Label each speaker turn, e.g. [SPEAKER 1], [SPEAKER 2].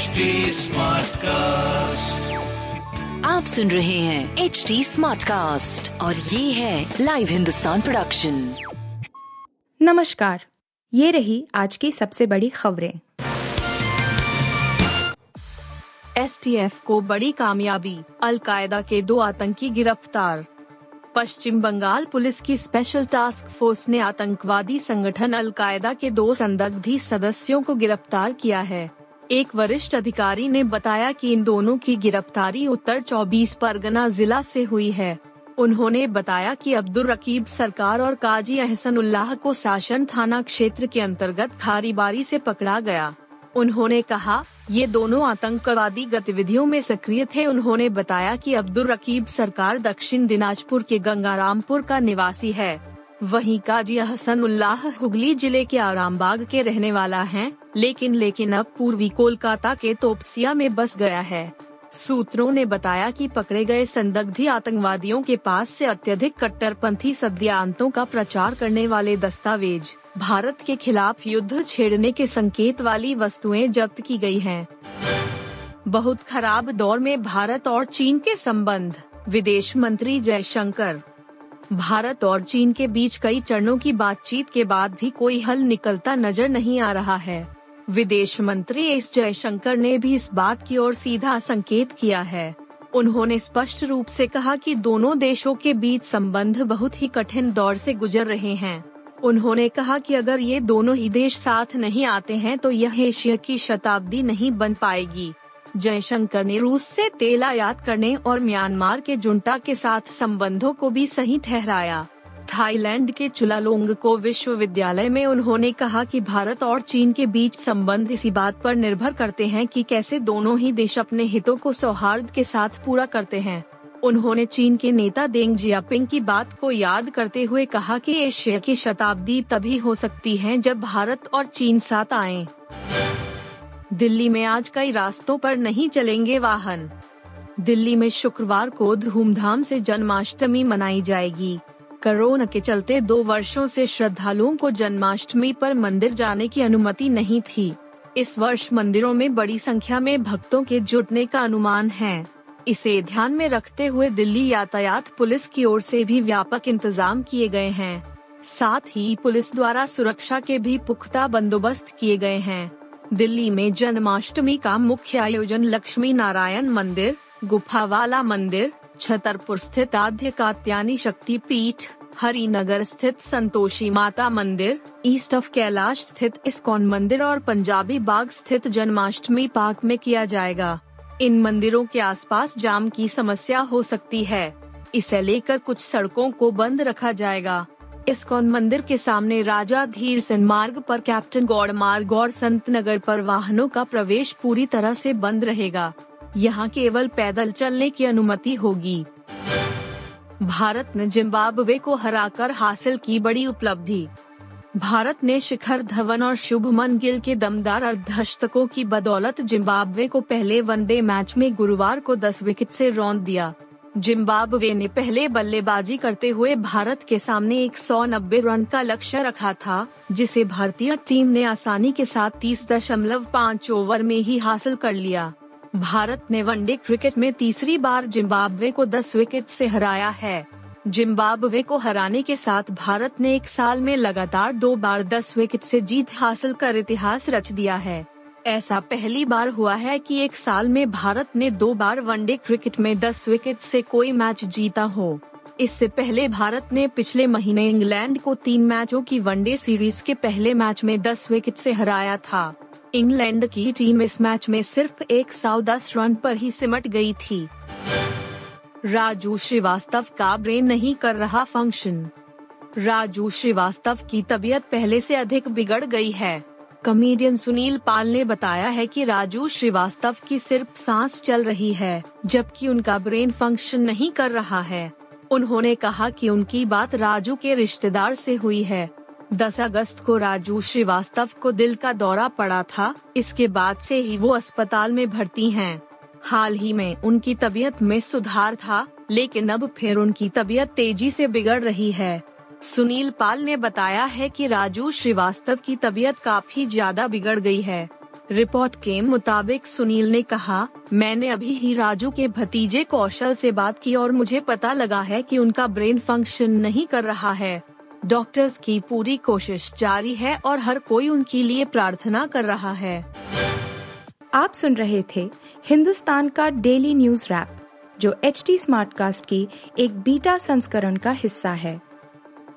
[SPEAKER 1] HD cast
[SPEAKER 2] आप सुन रहे हैं एच डी स्मार्ट कास्ट और ये है लाइव हिंदुस्तान प्रोडक्शन
[SPEAKER 3] नमस्कार ये रही आज की सबसे बड़ी खबरें।
[SPEAKER 4] एसटीएफ को बड़ी कामयाबी अलकायदा के दो आतंकी गिरफ़्तार। पश्चिम बंगाल पुलिस की स्पेशल टास्क फोर्स ने आतंकवादी संगठन अलकायदा के दो संदिग्ध सदस्यों को गिरफ़्तार किया है। एक वरिष्ठ अधिकारी ने बताया कि इन दोनों की गिरफ्तारी उत्तर 24 परगना जिला से हुई है। उन्होंने बताया कि अब्दुल रकीब सरकार और काजी अहसन उल्लाह को शासन थाना क्षेत्र के अंतर्गत खारीबारी से पकड़ा गया। उन्होंने कहा, ये दोनों आतंकवादी गतिविधियों में सक्रिय थे। उन्होंने बताया कि अब्दुल रकीब सरकार दक्षिण दिनाजपुर के गंगारामपुर का निवासी है। वहीं काजी हसन उल्लाह हुगली ज़िले के आरामबाग के रहने वाला है, लेकिन लेकिन अब पूर्वी कोलकाता के तोपसिया में बस गया है सूत्रों ने बताया कि पकड़े गए संदिग्ध आतंकवादियों के पास से अत्यधिक कट्टरपंथी सद्यांतों का प्रचार करने वाले दस्तावेज़, भारत के खिलाफ युद्ध छेड़ने के संकेत वाली वस्तुएँ जब्त की गई हैं। बहुत खराब दौर में भारत और चीन के संबंध, विदेश मंत्री जयशंकर भारत और चीन के बीच कई चरणों की बातचीत के बाद भी कोई हल निकलता नज़र नहीं आ रहा है। विदेश मंत्री एस जयशंकर ने भी इस बात की ओर सीधा संकेत किया है। उन्होंने स्पष्ट रूप से कहा कि दोनों देशों के बीच संबंध बहुत ही कठिन दौर से गुजर रहे हैं। उन्होंने कहा कि अगर ये दोनों ही देश साथ नहीं आते हैं तो यह एशिया की शताब्दी नहीं बन पाएगी। जयशंकर ने रूस से तेल आयात करने और म्यांमार के जुंटा के साथ संबंधों को भी सही ठहराया। थाईलैंड के चुलालोंग को विश्वविद्यालय में उन्होंने कहा कि भारत और चीन के बीच संबंध इसी बात पर निर्भर करते हैं कि कैसे दोनों ही देश अपने हितों को सौहार्द के साथ पूरा करते हैं। उन्होंने चीन के नेता देंग जियापिंग की बात को याद करते हुए कहा कि एशिया की शताब्दी तभी हो सकती है जब भारत और चीन साथ आए। दिल्ली में आज कई रास्तों पर नहीं चलेंगे वाहन। दिल्ली में शुक्रवार को धूमधाम से जन्माष्टमी मनाई जाएगी। कोरोना के चलते दो वर्षों से श्रद्धालुओं को जन्माष्टमी पर मंदिर जाने की अनुमति नहीं थी। इस वर्ष मंदिरों में बड़ी संख्या में भक्तों के जुटने का अनुमान है। इसे ध्यान में रखते हुए दिल्ली यातायात पुलिस की ओर से भी व्यापक इंतज़ाम किए गए हैं। साथ ही पुलिस द्वारा सुरक्षा के भी पुख्ता बंदोबस्त किए गए हैं। दिल्ली में जन्माष्टमी का मुख्य आयोजन लक्ष्मी नारायण मंदिर, गुफावाला मंदिर, छतरपुर स्थित आद्य कात्यानी शक्ति पीठ, हरिनगर स्थित संतोषी माता मंदिर, ईस्ट ऑफ़ कैलाश स्थित इस्कॉन मंदिर और पंजाबी बाग स्थित जन्माष्टमी पार्क में किया जाएगा। इन मंदिरों के आसपास जाम की समस्या हो सकती है। इसे लेकर कुछ सड़कों को बंद रखा जाएगा। इस्कॉन मंदिर के सामने राजा धीर सिंह मार्ग पर कैप्टन गौड़ मार्ग और संत नगर पर वाहनों का प्रवेश पूरी तरह से बंद रहेगा। यहाँ केवल पैदल चलने की अनुमति होगी। भारत ने जिम्बाब्वे को हराकर हासिल की बड़ी उपलब्धि। भारत ने शिखर धवन और शुभमन गिल के दमदार अर्धशतकों की बदौलत जिम्बाब्वे को पहले वनडे मैच में गुरुवार को 10 विकेट से रौंद दिया। जिम्बाब्वे ने पहले बल्लेबाजी करते हुए भारत के सामने 190 रन का लक्ष्य रखा था, जिसे भारतीय टीम ने आसानी के साथ तीस दशमलव पाँच ओवर में ही हासिल कर लिया। भारत ने वनडे क्रिकेट में तीसरी बार जिम्बाब्वे को 10 विकेट से हराया है। जिम्बाब्वे को हराने के साथ भारत ने एक साल में लगातार दो बार 10 विकेट से जीत हासिल कर इतिहास रच दिया है। ऐसा पहली बार हुआ है कि एक साल में भारत ने दो बार वनडे क्रिकेट में 10 विकेट से कोई मैच जीता हो। इससे पहले भारत ने पिछले महीने इंग्लैंड को तीन मैचों की वनडे सीरीज़ के पहले मैच में 10 विकेट से हराया था। इंग्लैंड की टीम इस मैच में सिर्फ़ एक सौ दस रन पर ही सिमट गई थी। राजू श्रीवास्तव का ब्रेन नहीं कर रहा फ़ंक्शन। राजू श्रीवास्तव की तबीयत पहले से अधिक बिगड़ गई है। कॉमेडियन सुनील पाल ने बताया है कि राजू श्रीवास्तव की सिर्फ़ सांस चल रही है, जबकि उनका ब्रेन फ़ंक्शन नहीं कर रहा है। उन्होंने कहा कि उनकी बात राजू के रिश्तेदार से हुई है। 10 अगस्त को राजू श्रीवास्तव को दिल का दौरा पड़ा था, इसके बाद से ही वो अस्पताल में भर्ती हैं। हाल ही में उनकी तबीयत में सुधार था, लेकिन अब फिर उनकी तबीयत तेज़ी से बिगड़ रही है। सुनील पाल ने बताया है कि राजू श्रीवास्तव की तबीयत काफ़ी ज़्यादा बिगड़ गई है। रिपोर्ट के मुताबिक सुनील ने कहा, मैंने अभी ही राजू के भतीजे कौशल से बात की और मुझे पता लगा है कि उनका ब्रेन फ़ंक्शन नहीं कर रहा है। डॉक्टर्स की पूरी कोशिश जारी है और हर कोई उनके लिए प्रार्थना कर रहा है।
[SPEAKER 3] आप सुन रहे थे हिंदुस्तान का डेली न्यूज़ रैप, जो एच टी स्मार्टकास्ट की एक बीटा संस्करण का हिस्सा है।